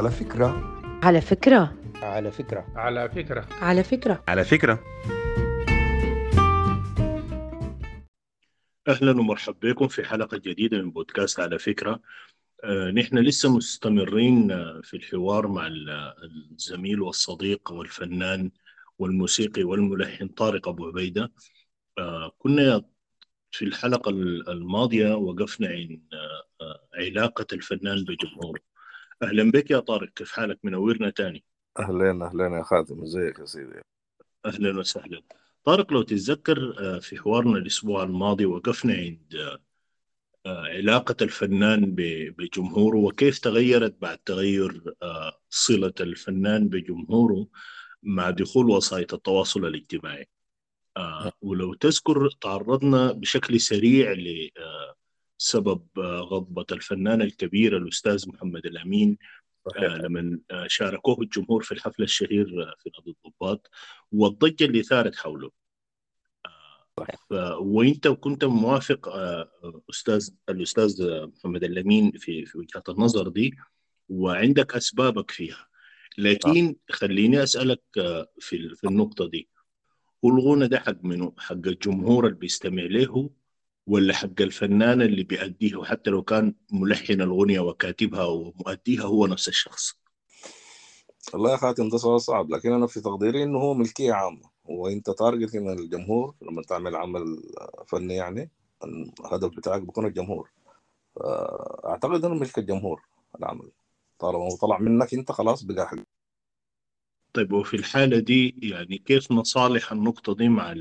على فكرة. على فكرة. على فكرة. على فكرة. على فكرة. على فكرة. أهلا ومرحبا بكم في حلقة جديدة من بودكاست على فكرة. آه، نحن لسه مستمرين آه، في الحوار مع ال- الزميل والصديق والفنان والموسيقي والملحن طارق أبو عبيدة. آه، كنا في الحلقة ال- الماضية وقفنا آه، علاقة الفنان بجمهوره أهلا بك يا طارق كيف حالك؟ منورنا تاني. أهلين أهلين يا خاتم ازيك يا سيدي. أهلا وسهلا. طارق لو تتذكر آه، في حوارنا الأسبوع الماضي وقفنا عند آه، آه، علاقة الفنان بجمهوره وكيف تغيرت بعد تغير صلة الفنان بجمهوره مع دخول وسائل التواصل الاجتماعي؟ ولو تذكر تعرضنا بشكل سريع لسبب غضبة الفنان الكبير الأستاذ محمد الأمين آه، صحيح. لما آه، شاركوه الجمهور في الحفل الشهير آه، في نادي الضباط والضجة اللي ثارت حوله. ف... وإنت كنت موافق آه، أستاذ الأستاذ محمد الأمين في في وجهه النظر دي وعندك أسبابك فيها. لكن خليني أسألك آه، في في النقطة دي. هو الغنى ده حق منه حق الجمهور اللي بيستمع له ولا حق الفنان اللي بيأديه حتى لو كان ملحن الغنية وكاتبها ومؤديها هو نفس الشخص. والله يا خاتم ده سؤال صعب لكن أنا في تقديري إنه هو ملكية عامة. وأنت تارجت من الجمهور لما تعمل عمل فني يعني الهدف بتاعك بيكون الجمهور. اعتقد إنه ملك الجمهور العمل. طالما هو طلع منك أنت خلاص بقى حق. طيب وفي الحالة دي يعني كيف نصالح النقطة دي مع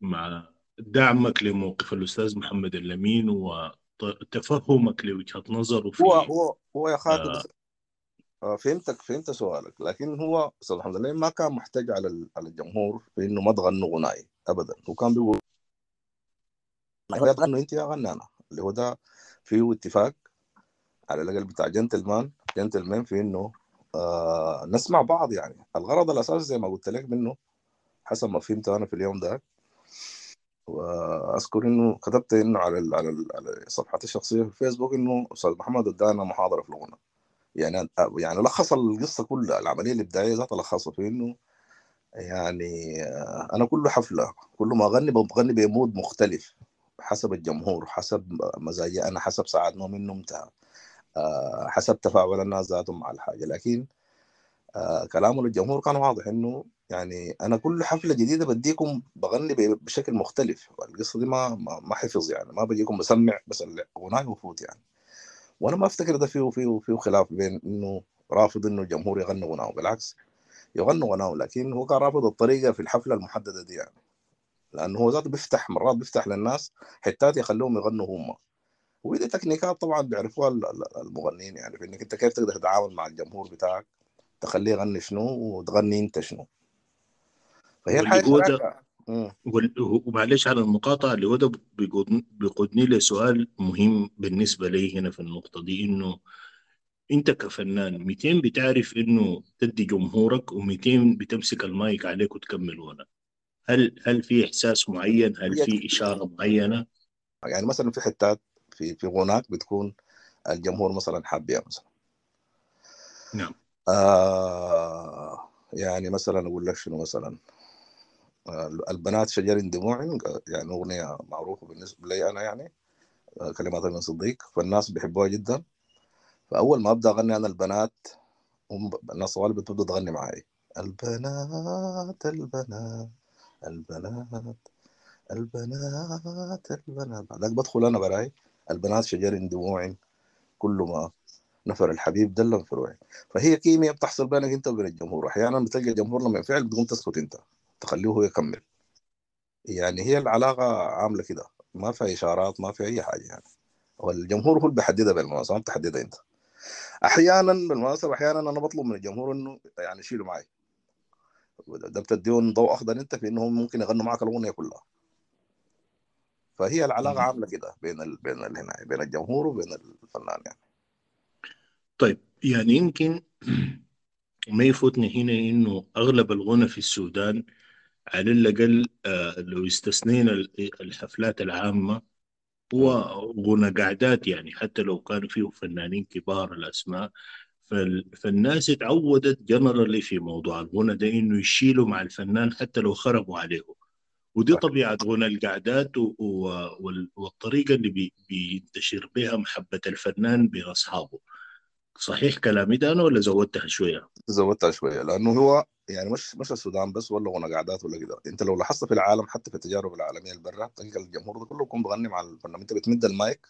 مع دعمك لموقف الأستاذ محمد اللمين وتفهمك لوجهة نظره في هو هو هو يا خاتم آه. آه، فهمتك فهمت سؤالك لكن هو أستاذ محمد علي ما كان محتاج على على الجمهور في إنه ما تغنوا غناي ابدا هو كان بيقول تغنوا أنت يا غني أنا اللي هو ده فيه اتفاق على الأقل بتاع جنتلمان جنتلمان في إنه آه نسمع بعض يعني الغرض الأساسي زي ما قلت لك منه حسب ما فهمت أنا في اليوم ده وأذكر إنه كتبت إنه على على, على صفحتي الشخصية في الفيسبوك إنه أستاذ محمد ادانا محاضرة في الغنى. يعني يعني لخص القصة كلها العملية الابداعيه ذاتها لخصها في إنه يعني آه، أنا كل حفلة كل ما أغني بغني بمود مختلف حسب الجمهور حسب مزاجي أنا حسب ساعات نوم نومتها آه، حسب تفاعل الناس ذاتهم مع الحاجة. لكن آه، كلامه للجمهور كان واضح إنه يعني أنا كل حفلة جديدة بديكم بغني بشكل مختلف القصة دي ما ما حفظ يعني ما بجيكم بسمع بس الاغنيه وفوت يعني. وأنا ما أفتكر ده فيه فيه فيه خلاف بين إنه رافض إنه الجمهور يغني غناه بالعكس يغني غناه لكن هو كان رافض الطريقة في الحفلة المحددة دي يعني. لأنه هو ذاته بيفتح مرات بيفتح للناس حتات يخلوهم يغنوا هم. ودي تكنيكات طبعا بيعرفوها ال- ال- المغنيين يعني في إنك أنت كيف تقدر تتعامل مع الجمهور بتاعك تخليه يغني شنو وتغني أنت شنو. فهي ده شراكه ومعلش على المقاطعة اللي هو ده بيقود- بيقودني لسؤال مهم بالنسبة لي هنا في النقطة دي إنه أنت كفنان 200 بتعرف إنه تدي جمهورك و200 بتمسك المايك عليك وتكمل هنا هل هل في إحساس معين؟ هل في إشارة معينة؟ يعني مثلا في حتات في في غناك بتكون الجمهور مثلا حابيها مثلا. نعم. آه يعني مثلا أقول لك شنو مثلا. البنات شجر دموع يعني أغنية معروفة بالنسبة لي أنا يعني آه كلمات من صديق فالناس بيحبوها جدا. فأول ما أبدأ أغني أنا البنات هم الناس الصغار بتبدأ تغني معي البنات البنات البنات البنات البنات. بعدك بدخل أنا براي البنات شجر دموع كل ما نفر الحبيب دلم فروعي فهي كيمياء بتحصل بينك أنت وبين الجمهور. أحيانا بتلقى الجمهور لما ينفعل بتقوم تسكت أنت. تخليه هو يكمل. يعني هي العلاقة عاملة كده ما فيها إشارات ما فيها أي حاجة يعني. والجمهور هو اللي بيحددها بالمناسبة ما بتحددها أنت. أحيانا بالمناسبة أحيانا أنا بطلب من الجمهور إنه يعني يشيلوا معي. ده بتديهم ضوء أخضر أنت في إنهم ممكن يغنوا معك الأغنية كلها. فهي العلاقة. عاملة كده بين ال... بين ال... هنا بين الجمهور وبين الفنان يعني. طيب يعني يمكن ما يفوتني هنا إنه أغلب الغنى في السودان على الأقل آه، لو استثنينا ال- الحفلات العامة هو غنى قعدات يعني حتى لو كانوا فيه فنانين كبار الأسماء فالناس اتعودت جنرالي في موضوع الغنى ده إنه يشيلوا مع الفنان حتى لو خربوا عليه ودي طبيعة غنى القعدات والطريقة اللي بي بينتشر بها محبة الفنان بين أصحابه صحيح كلامي ده أنا ولا زودتها شوية؟ زودتها شوية لأنه هو يعني مش مش السودان بس ولا غنى قعدات ولا كده. أنت لو لاحظت في العالم حتى في التجارب العالمية اللي برا تلقى الجمهور ده كله يكون بغني مع الفنان أنت بتمد المايك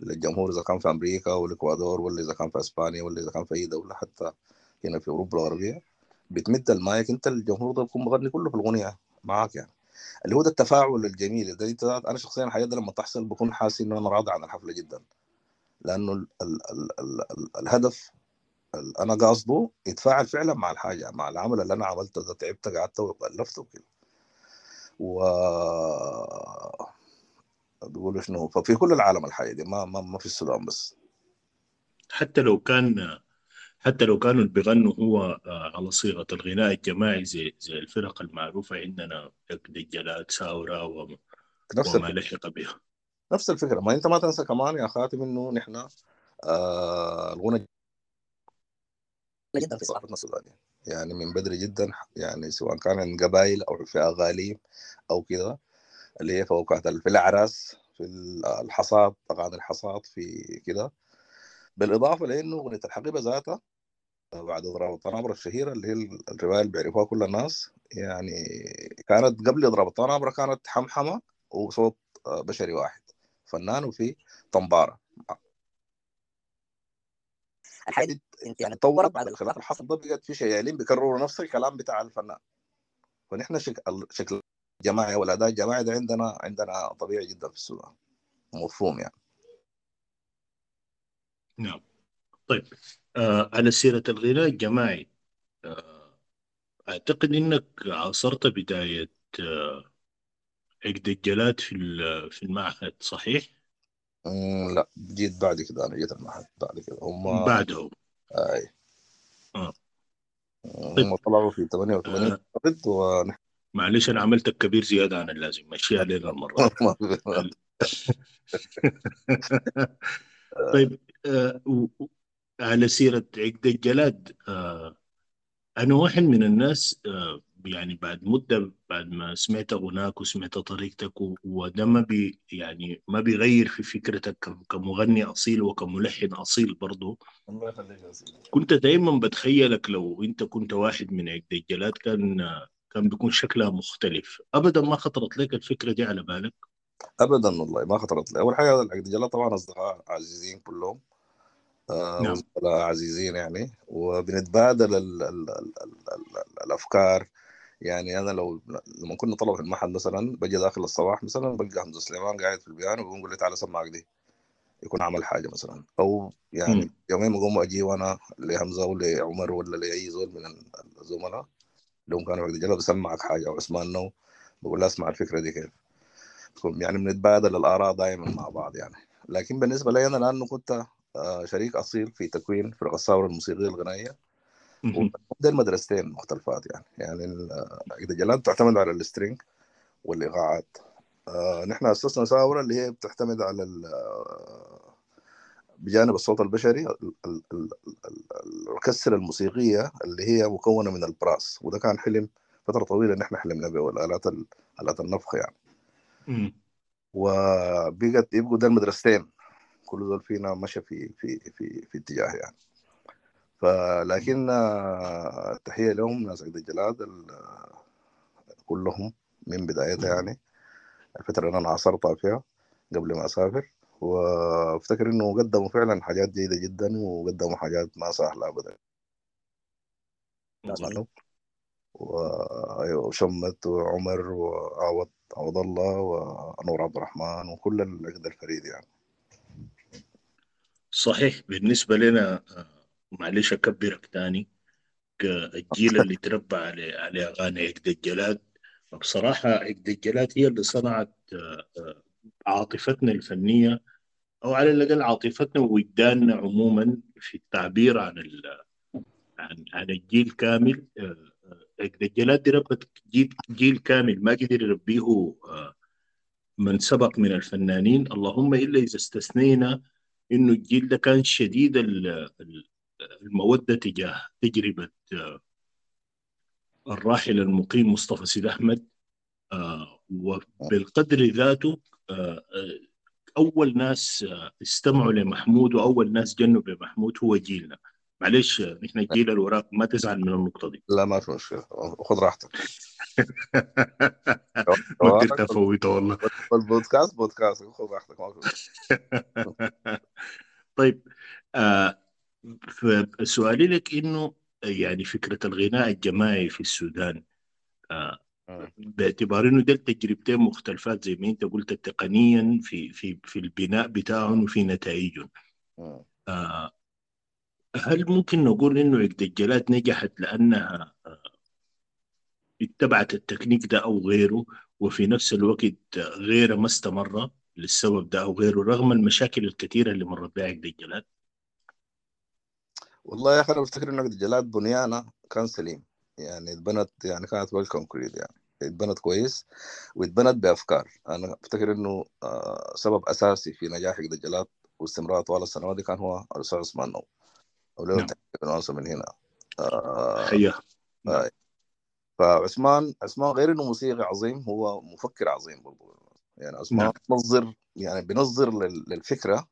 للجمهور إذا كان في أمريكا والإكوادور ولا إذا كان في إسبانيا ولا إذا كان في أي دولة حتى هنا في أوروبا الغربية بتمد المايك. أنت الجمهور ده بيكون مغني كله في الاغنيه معاك يعني. اللي هو ده التفاعل الجميل ده انت أنا شخصيا الحاجات دي لما تحصل بكون حاسس انه أنا راضي عن الحفلة جدا. لأنه ال ال ال ال ال الهدف أنا قاصده يتفاعل فعلا مع الحاجة مع العمل اللي أنا عملته ده تعبت قعدت وألفت وكده. و بيقولوا شنو؟ ففي كل العالم الحاجة دي ما ما, ما في السودان بس. حتى لو كان حتى لو كانوا بيغنوا هو على صيغة الغناء الجماعي زي زي الفرق المعروفة عندنا دجالات ساورا وما, نفس وما لحق بها. نفس الفكرة. ما أنت ما تنسى كمان يا خاتم إنه نحن آه الغنى جدا في ثقافتنا السودانيه يعني من بدري جدا يعني سواء كان من قبائل أو في أغاليم أو كده اللي هي فوقات في الأعراس في الحصاد أغاني الحصاد في كده. بالإضافة لإنه أغنية الحقيبة ذاتها بعد إضراب الطنابره الشهيرة اللي هي الرواية اللي بيعرفوها كل الناس يعني كانت قبل إضراب الطنابره كانت حمحمة وصوت بشري واحد. فنان وفي طنبارة. الحاجة دي يعني تطورت بعد الخلاف اللي حصل ده بقت في شيالين بيكرروا نفس الكلام بتاع الفنان. فنحن شكل شكل الجماعي والاداء الجماعي ده عندنا عندنا طبيعي جدا في السودان مفهوم يعني. نعم. طيب آه على سيرة الغناء الجماعي آه أعتقد إنك عاصرت بداية آه عقد الجلاد في في المعهد صحيح؟ مم لا جيت بعد كده أنا جيت المعهد بعد كده. هم بعدهم؟ أي. آه. هم طلعوا في 88 آه. ونحن معلش أنا عملتك كبير زيادة عن اللازم. مشيها لنا المرة. طيب آه على سيرة عقد الجلاد آه أنا واحد من الناس آه يعني بعد مدة بعد ما سمعت غناك وسمعت طريقتك وده ما بي يعني ما بيغير في فكرتك كمغني أصيل وكملحن أصيل برضه الله يخليك كنت دايما بتخيلك لو أنت كنت واحد من عقد الجلاد كان كان بيكون شكلها مختلف. أبدا ما خطرت لك الفكرة دي على بالك؟ ابدا والله ما خطرت لي. أول حاجة العقد الجلاد طبعا أصدقاء عزيزين كلهم. آه نعم. عزيزين يعني. وبنتبادل ال ال ال ال ال الأفكار. يعني أنا لو لما كنا طلبة في المعهد مثلا بجي داخل الصباح مثلا بلقى حمزة سليمان قاعد في البيانو ويقول لي تعالى سمعك دي. يكون عمل حاجة مثلا. أو يعني مم. يومين بقوم أجي وأنا لحمزه ولعمر ولا لاي زول من الزملاء لو كانوا عقد الجلاد بسمعك حاجة أو عثمان نو بقول له أسمع الفكرة دي كيف؟ يعني بنتبادل الآراء دائما مع بعض يعني. لكن بالنسبة لي أنا لأنه كنت آه، شريك أصيل في تكوين فرق الثوره الموسيقية الغنائية. ده المدرستين مختلفات يعني. يعني عقد الجلاد تعتمد على ال string والايقاعات آه نحن أسسنا ثوره اللي هي بتعتمد على بجانب الصوت البشري ال- ال- ال- ال- الكسره الموسيقية اللي هي مكونة من البراس. وده كان حلم فترة طويلة نحن حلمنا به والآلات ال- آلات النفخ يعني. وبقت يبقوا ده المدرستين. كل دول فينا مشى في في في في اتجاه يعني. فلكن آه، التحيه لهم ناس عقد الجلاد ال- كلهم من بدايتها يعني. الفترة اللي أنا عاصرتها فيها قبل ما أسافر. وأفتكر إنه قدموا فعلا حاجات جيدة جدا وقدموا حاجات ما سهلة ابدا. ناس عنهم و- وشمت وعمر وعوض عوض الله وانور عبد الرحمن وكل العقد الفريد يعني. صحيح. بالنسبة لنا آه، معلش أكبرك تاني. الجيل اللي تربى على على أغاني عقد الجلاد بصراحة عقد الجلاد هي اللي صنعت آه، آه، عاطفتنا الفنية أو على الأقل عاطفتنا ووجداننا عموما في التعبير عن ال عن عن الجيل كامل. آه، آه، عقد الجلاد دي ربت جيل جيل كامل ما قدر يربيه من سبق من الفنانين. اللهم إلا إذا استثنينا إنه الجيل ده كان شديد ال- المودة تجاه تجربة الراحل المقيم مصطفى سيد أحمد وبالقدر ذاته أول ناس استمعوا لمحمود وأول ناس جنوا بمحمود هو جيلنا. معلش نحن جيل الوراق ما تزعل من النقطة دي. لا ما في مشكلة. خذ راحتك. ما قدرت أفوته والله. البودكاست بودكاست. خذ راحتك ما في طيب آه سؤالي لك إنه يعني فكرة الغناء الجماعي في السودان آه باعتبار إنه ده تجربتين مختلفات زي ما أنت قلت تقنيا في في في البناء بتاعهم وفي نتائجهم. آه. هل ممكن نقول إنه الدجالات نجحت لأنها آه اتبعت التكنيك ده أو غيره وفي نفس الوقت غيره ما استمر للسبب ده أو غيره رغم المشاكل الكثيرة اللي مرت بها الدجالات؟ والله يا أخي أنا بفتكر انه الدجالات بنيانها كان سليم. يعني اتبنت يعني كانت well concrete يعني. اتبنت كويس واتبنت بأفكار. أنا افتكر إنه آه سبب أساسي في نجاح الدجالات واستمرار طوال السنوات دي كان هو الاستاذ عثمان نو. ولو نعم. من هنا. آه حياه آه فعثمان عثمان غير إنه موسيقي عظيم هو مفكر عظيم برضه يعني عثمان نعم. بنظر يعني بنظر للفكرة آه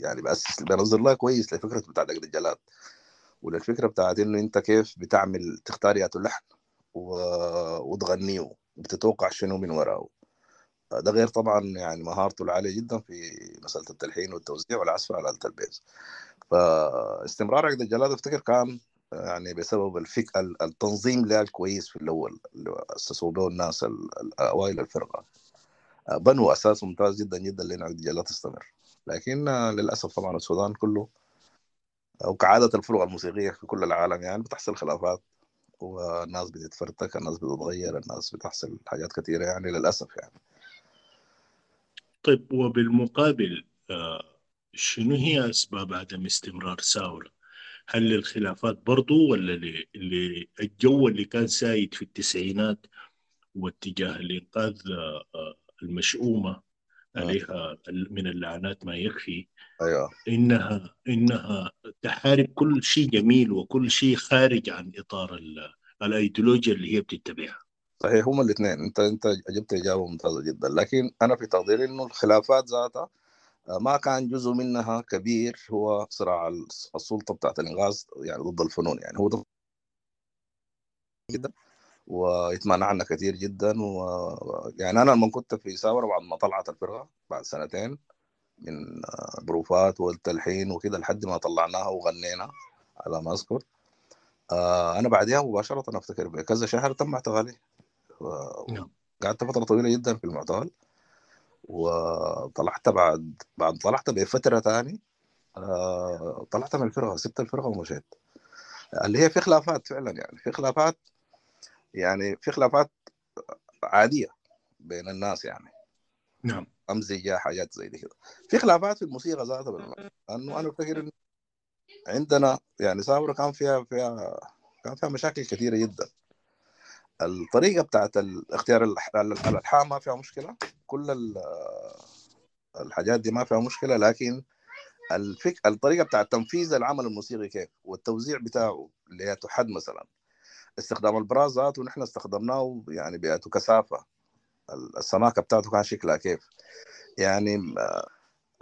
يعني بأسس بنظر لها كويس لفكرة بتاعت الدجالات. وللفكرة بتاعت إنه أنت كيف بتعمل تختار يا لحن و... وتغنيه وبتتوقع شنو من وراه. ده غير طبعا يعني مهارته العالية جدا في مسألة التلحين والتوزيع والعزف على آلة البيز. فاستمرار عقد الجلاد أفتكر كان يعني بسبب الفك التنظيم له الكويس في الأول اللي اسسوا الناس أوائل الفرقة. بنوا أساس ممتاز جدا جدا لأن عقد الجلاد تستمر لكن للأسف طبعا السودان كله وكعادة الفرق الموسيقية في كل العالم يعني بتحصل خلافات والناس بتتفرتك الناس بتتغير الناس بتحصل حاجات كثيره يعني للأسف يعني طيب وبالمقابل شنو هي أسباب عدم استمرار ساورة؟ هل للخلافات برضو ولا للجو اللي كان سايد في التسعينات واتجاه الإنقاذ المشؤومة عليها من اللعنات ما يكفي. أيوه. إنها إنها تحارب كل شيء جميل وكل شيء خارج عن إطار الأيديولوجيا اللي هي بتتبعها. صحيح هما الاثنين. أنت أنت اجبت إجابة ممتازة جدا. لكن أنا في تقديري إنه الخلافات ذاتها ما كان جزء منها كبير هو صراع السلطة بتاعت الإنغاز يعني ضد الفنون. يعني هو جدا ويتمنعنا كثير جدا. و يعني أنا لما كنت في ساورة بعد ما طلعت الفرقة بعد سنتين من بروفات والتلحين وكده لحد ما طلعناها وغنينا على ما أذكر. أنا بعدها مباشرة أفتكر بكذا شهر تم اعتقالي قعدت فترة طويلة جدا في المعتقل وطلعت بعد بعد طلعت بفترة ثاني طلعت من الفرقة سبت الفرقة ومشيت. اللي هي في خلافات فعلا يعني في خلافات يعني في خلافات عادية بين الناس يعني. نعم. امزجه حاجات زي دي كده. في خلافات في الموسيقى ذاتها لأنه أنا أفتكر انه عندنا يعني ساورة كان فيها فيها كان فيها مشاكل كثيرة جدا. الطريقة بتاعت اختيار الألحان ما فيها مشكلة. كل الحاجات دي ما فيها مشكلة. لكن الفك... الطريقة بتاعت تنفيذ العمل الموسيقي كيف؟ والتوزيع بتاعه اللي هي تحد مثلا. استخدام البراز ذاته ونحن استخدمناه يعني بكثافه السماكة بتاعته كان شكلها كيف. يعني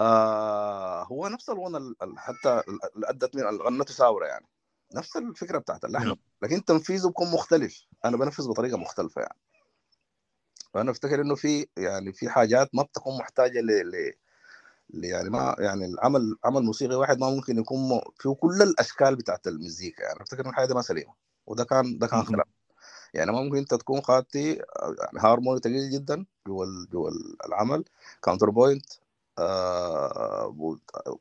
آه هو نفس الغنى حتى اللي ادت من غنته ساورة يعني. نفس الفكرة بتاعت اللحن لكن تنفيذه بيكون مختلف. أنا بنفذ بطريقة مختلفة يعني. فأنا أفتكر إنه في يعني في حاجات ما بتكون محتاجة ل ل يعني ما يعني العمل عمل موسيقي واحد ما ممكن يكون فيه كل الأشكال بتاعت المزيكا يعني. أفتكر إنه الحاجة دي ما سليمة. وده كان ده كان خلاف يعني ما ممكن انت تكون خاطي يعني هارموني ثقيل جدا جوا جوا العمل counterpoint آه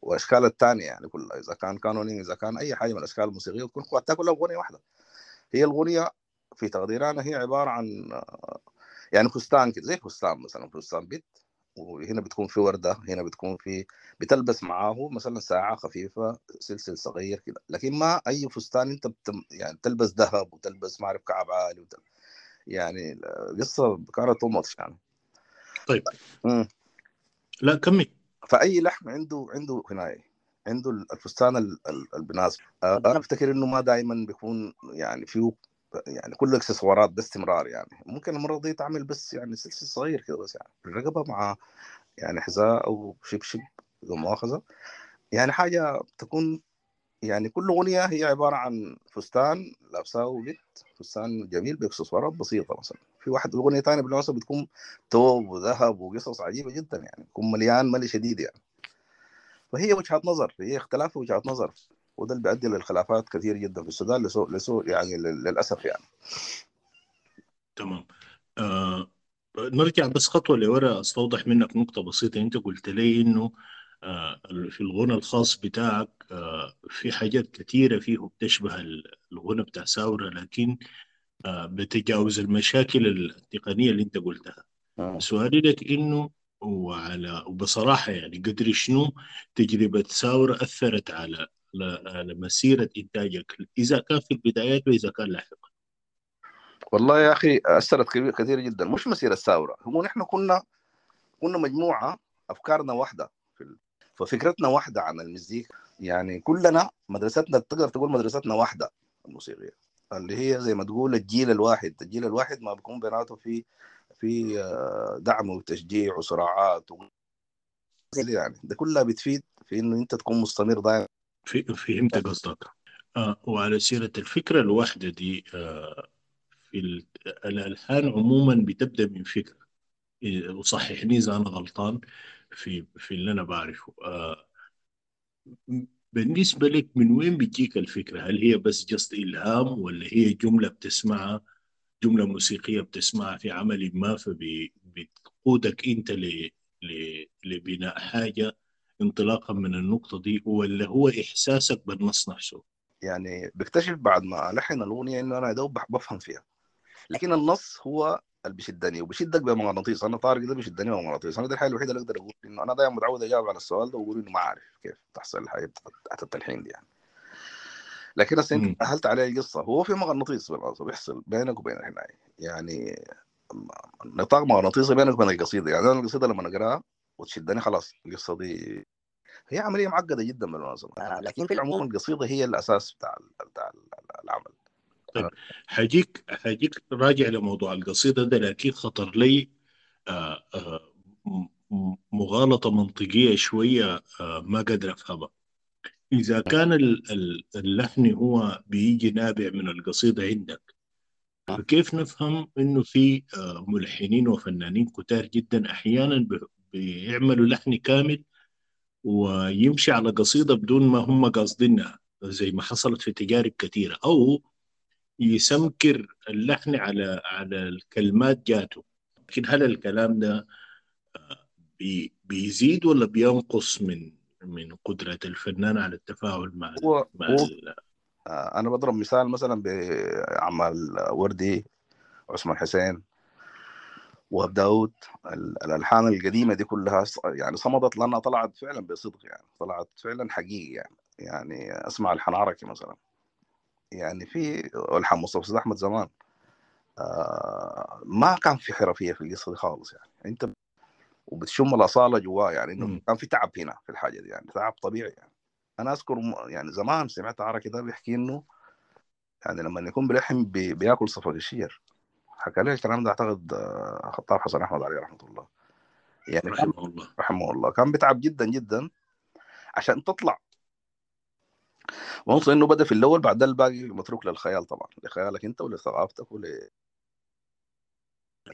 وأشكال الثانية يعني كلها. إذا كان canoning إذا كان أي حاجة من الأشكال الموسيقية تكون خدتها كلها أغنية واحدة. هي الأغنية في تقديرنا هي عبارة عن يعني فستان كده زي فستان مثلا فستان بيت. وهنا بتكون في وردة هنا بتكون في بتلبس معاه مثلا ساعة خفيفة سلسل صغير كده لكن ما أي فستان أنت بتم يعني تلبس ذهب وتلبس ما أعرف كعب عالي وتل... يعني القصة كانت تو يعني. طيب. م. لا كمل. فأي لحم عنده عنده هنا عنده الفستان اللي بيناسبه أنا أفتكر إنه ما دائما بيكون يعني فيه يعني كله اكسسوارات باستمرار يعني. ممكن المرة دي تعمل بس يعني سلسل صغير كده بس يعني الرقبه مع يعني حذاء أو شبشب مؤاخذه يعني حاجة تكون يعني كل أغنية هي عبارة عن فستان لابساه بنت فستان جميل بإكسسوارات بسيطة مثلا. في واحد الاغنيه ثانية بالمناسبة بتكون توب وذهب وقصص عجيبة جدا يعني بتكون مليان ملي شديد يعني. فهي وجهة نظر هي اختلاف وجهات نظر. وده اللي بيؤدي للخلافات كثير جدا في السودان لسوء لسوء يعني للأسف يعني. تمام. آه نرجع بس خطوة لورا أستوضح منك نقطة بسيطة أنت قلت لي إنه آه في الغنى الخاص بتاعك آه في حاجات كثيرة فيه بتشبه الغنى بتاع ساورة لكن آه بتجاوز المشاكل التقنية اللي أنت قلتها. آه. سؤالي لك إنه وعلى وبصراحة يعني قدر شنو تجربة ساورة أثرت على على مسيره إنتاجك. إذا كان في البدايات وإذا كان لاحقا. والله يا أخي أثرت كثير جدا. مش مسيرة ساورة هو نحن كنا كنا مجموعة أفكارنا واحدة في. ففكرتنا واحدة عن المزيكا يعني كلنا مدرستنا تقدر تقول مدرستنا واحدة الموسيقية. اللي هي زي ما تقول الجيل الواحد. الجيل الواحد ما بيكون بيناته في في دعم وتشجيع وصراعات و... يعني ده كلها بتفيد في إنه أنت تكون مستمر دائما فهمت قصدك آه وعلى سيرة الفكرة الواحدة دي آه في ال... الألحان عموما بتبدأ من فكرة وصححني إذا أنا غلطان في في اللي أنا بعرفه آه بالنسبة لك من وين بتجيك الفكرة؟ هل هي بس جست إلهام ولا هي جملة بتسمعها جملة موسيقية بتسمعها في عمل ما فبتقودك أنت. لبناء حاجة انطلاقا من النقطة دي ولا هو إحساسك بالنص نفسه؟ يعني بكتشف بعد ما ألحن الأغنية إنه أنا دوب بفهم فيها. لكن النص هو اللي بيشدني وبيشدك بمغناطيس. أنا طارق ده بيشدني بمغناطيس. أنا دي الحاجة الوحيده اللي أقدر أقول إنه أنا دايما متعود اجاوب على السؤال ده وأقول إنه ما عارف كيف تحصل الحاجة بتاعت التلحين دي يعني. لكن هسه انت سهلت علي القصة. هو في مغناطيس بالغلط بيحصل بينك وبين الحناية. يعني نطاق مغناطيسي بينك وبين القصيدة. يعني أنا القصيدة لما أقراها وتشدني خلاص القصة دي هي عملية معقدة جدا بالمناسبة. آه لكن في العموم القصيدة هي الأساس بتاع بتاع العمل. طيب حاجيك حاجيك راجع لموضوع القصيدة ده لكن خطر لي آآ آآ مغالطة منطقية شوية ما قادر أفهمها. إذا كان اللحن هو بيجي نابع من القصيدة عندك فكيف نفهم إنه في ملحنين وفنانين كتار جدا أحيانا بيعملوا لحن كامل ويمشي على قصيدة بدون ما هم قاصدينها زي ما حصلت في تجارب كثيرة. أو يسمكر اللحن على على الكلمات جاته. لكن هل الكلام ده بي بيزيد ولا بينقص من من قدرة الفنان على التفاعل مع هو مع هو ال- أنا بضرب مثال مثلا بعمل وردي عثمان حسين. وهب داود ال- الألحان القديمة دي كلها يعني صمدت لأنها طلعت فعلا بصدق يعني طلعت فعلا حقيقي يعني يعني أسمع الحنعركي مثلا. يعني في ألحان مصطفى أحمد زمان. آه ما كان في حرفيه في القصة دي خالص يعني. أنت وبتشم الأصالة جواه يعني إنه. كان في تعب هنا في الحاجة دي يعني تعب طبيعي يعني. أنا أذكر يعني زمان سمعت عركي ده بيحكي إنه يعني لما يكون بيلحم بي- بياكل صفق الشير حكى لي الكلام ده أعتقد آه، خطاب حسن أحمد عليه رحمة الله. يعني رحمه الله. رحمه الله. كان بيتعب جدا جدا عشان تطلع. ونص إنه بدأ في الأول بعد ده الباقي متروك للخيال طبعا. لخيالك أنت ولثقافتك ول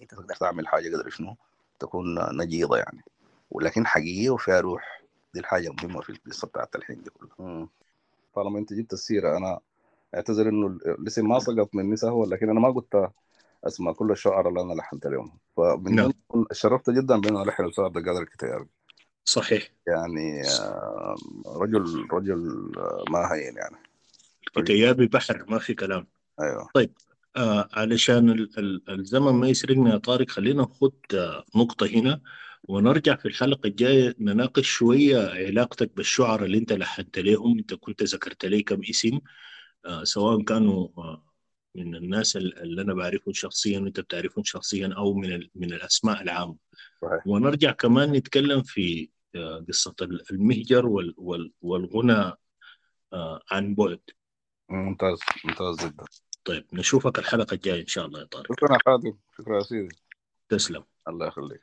أنت تقدر تعمل حاجة قدر شنو؟ تكون نجيضة يعني. ولكن حقيقيه وفيها روح. دي الحاجة المهمة في القصة بتاعت الحين دي كلها. طالما أنت جبت السيرة أنا أعتذر إنه الاسم ما سقط مني سهوا لكن أنا ما قلت اسماء كل الشعراء اللي أنا لحنت لهم فمن نعم. شرفت جدا بأن أنا ألحن الشعر ده قادر الكتاب صحيح. يعني رجل رجل آه، ما هين يعني. الكتيابي بحر ما في كلام. أيوه. آه علشان ال ال الزمن ما يسرقنا يا طارق خلينا نخد آه نقطة هنا ونرجع في الحلقة الجاية نناقش شوية علاقتك بالشعراء اللي أنت لحنت لهم أنت كنت ذكرت لي كم اسم آه سواء كانوا آه من الناس ال- اللي أنا بعرفهم شخصيا وأنت بتعرفهم شخصيا أو من من الأسماء العامة. صحيح. ونرجع كمان نتكلم في قصة المهجر والغنى عن بعد. ممتاز ممتاز جدا. طيب نشوفك الحلقة الجاية إن شاء الله يا طارق. شكرا يا خالد شكرا يا سيدي. تسلم. الله يخليك.